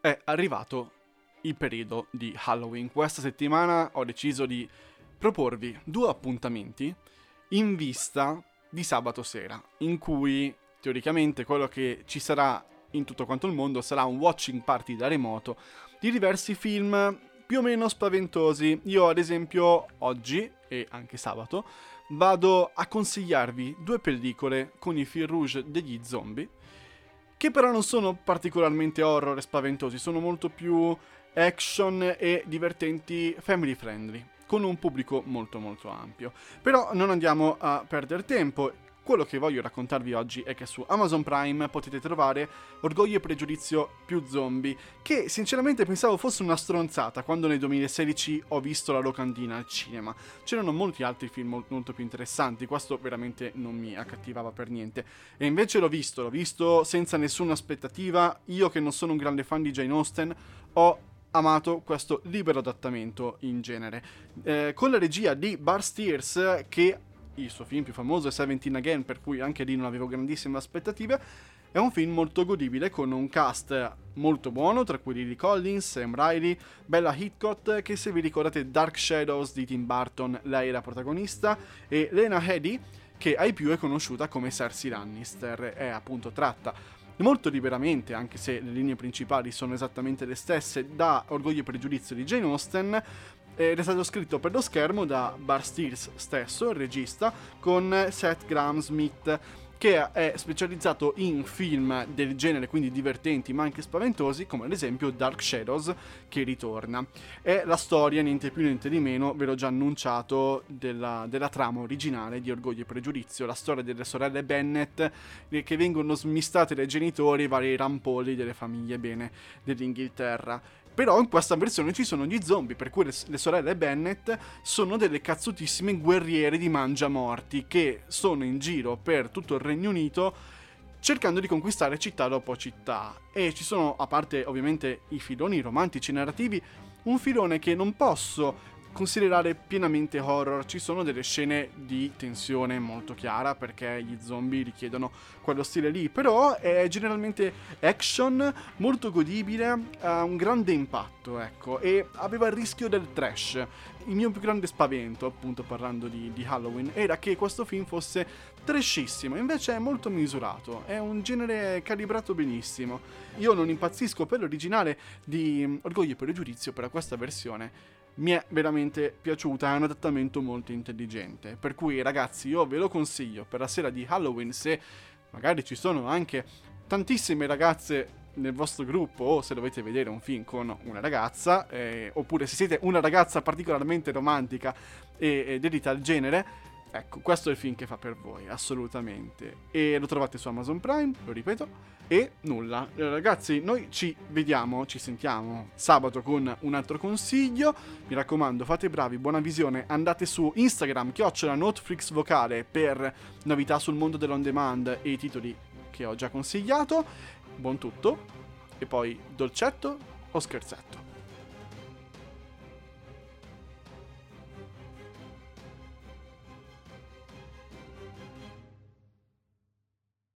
è arrivato il periodo di Halloween. Questa settimana ho deciso di proporvi due appuntamenti in vista di sabato sera, in cui teoricamente quello che ci sarà in tutto quanto il mondo sarà un watching party da remoto di diversi film più o meno spaventosi. Io ad esempio oggi e anche sabato vado a consigliarvi due pellicole con i fil rouge degli zombie che però non sono particolarmente horror e spaventosi, sono molto più action e divertenti family friendly, con un pubblico molto molto ampio. Però non andiamo a perdere tempo quello che voglio raccontarvi oggi è che su Amazon Prime potete trovare Orgoglio e Pregiudizio più zombie, che sinceramente pensavo fosse una stronzata quando nel 2016 ho visto La locandina al cinema. C'erano molti altri film molto più interessanti, questo veramente non mi accattivava per niente. E invece l'ho visto, l'ho visto senza nessuna aspettativa, io che non sono un grande fan di Jane Austen, ho amato questo libero adattamento in genere. Eh, con la regia di Bar Steers che il suo film più famoso è Seventeen Again, per cui anche lì non avevo grandissime aspettative. È un film molto godibile con un cast molto buono, tra cui Lily Collins, Sam Riley, Bella Hitchcock, che se vi ricordate Dark Shadows di Tim Burton, lei è la protagonista, e Lena Headey, che ai più è conosciuta come Cersei Lannister, è appunto tratta molto liberamente, anche se le linee principali sono esattamente le stesse, da Orgoglio e Pregiudizio di Jane Austen, ed è stato scritto per lo schermo da Bar Steels stesso, il regista, con Seth Graham Smith che è specializzato in film del genere, quindi divertenti ma anche spaventosi, come ad esempio Dark Shadows, che ritorna. È la storia, niente più niente di meno, ve l'ho già annunciato, della, della trama originale di Orgoglio e Pregiudizio, la storia delle sorelle Bennett che vengono smistate dai genitori, vari rampolli delle famiglie bene dell'Inghilterra. Però in questa versione ci sono gli zombie, per cui le, le sorelle Bennett sono delle cazzutissime guerriere di mangiamorti che sono in giro per tutto il Regno Unito cercando di conquistare città dopo città. E ci sono, a parte ovviamente i filoni romantici narrativi, un filone che non posso considerare pienamente horror. Ci sono delle scene di tensione molto chiara perché gli zombie richiedono quello stile lì, però è generalmente action, molto godibile, ha un grande impatto, ecco, e aveva il rischio del trash. Il mio più grande spavento, appunto parlando di, di Halloween, era che questo film fosse trashissimo, invece è molto misurato, è un genere calibrato benissimo. Io non impazzisco per l'originale di Orgoglio e Pregiudizio per questa versione mi è veramente piaciuta, è un adattamento molto intelligente. Per cui ragazzi io ve lo consiglio per la sera di Halloween se magari ci sono anche tantissime ragazze nel vostro gruppo o se dovete vedere un film con una ragazza eh, oppure se siete una ragazza particolarmente romantica e, e dedita al genere ecco questo è il film che fa per voi assolutamente e lo trovate su Amazon Prime lo ripeto e nulla, ragazzi, noi ci vediamo, ci sentiamo sabato con un altro consiglio. Mi raccomando, fate bravi, buona visione. Andate su Instagram, chiocciola Notflix vocale per novità sul mondo dell'on demand e i titoli che ho già consigliato. Buon tutto. E poi dolcetto o scherzetto?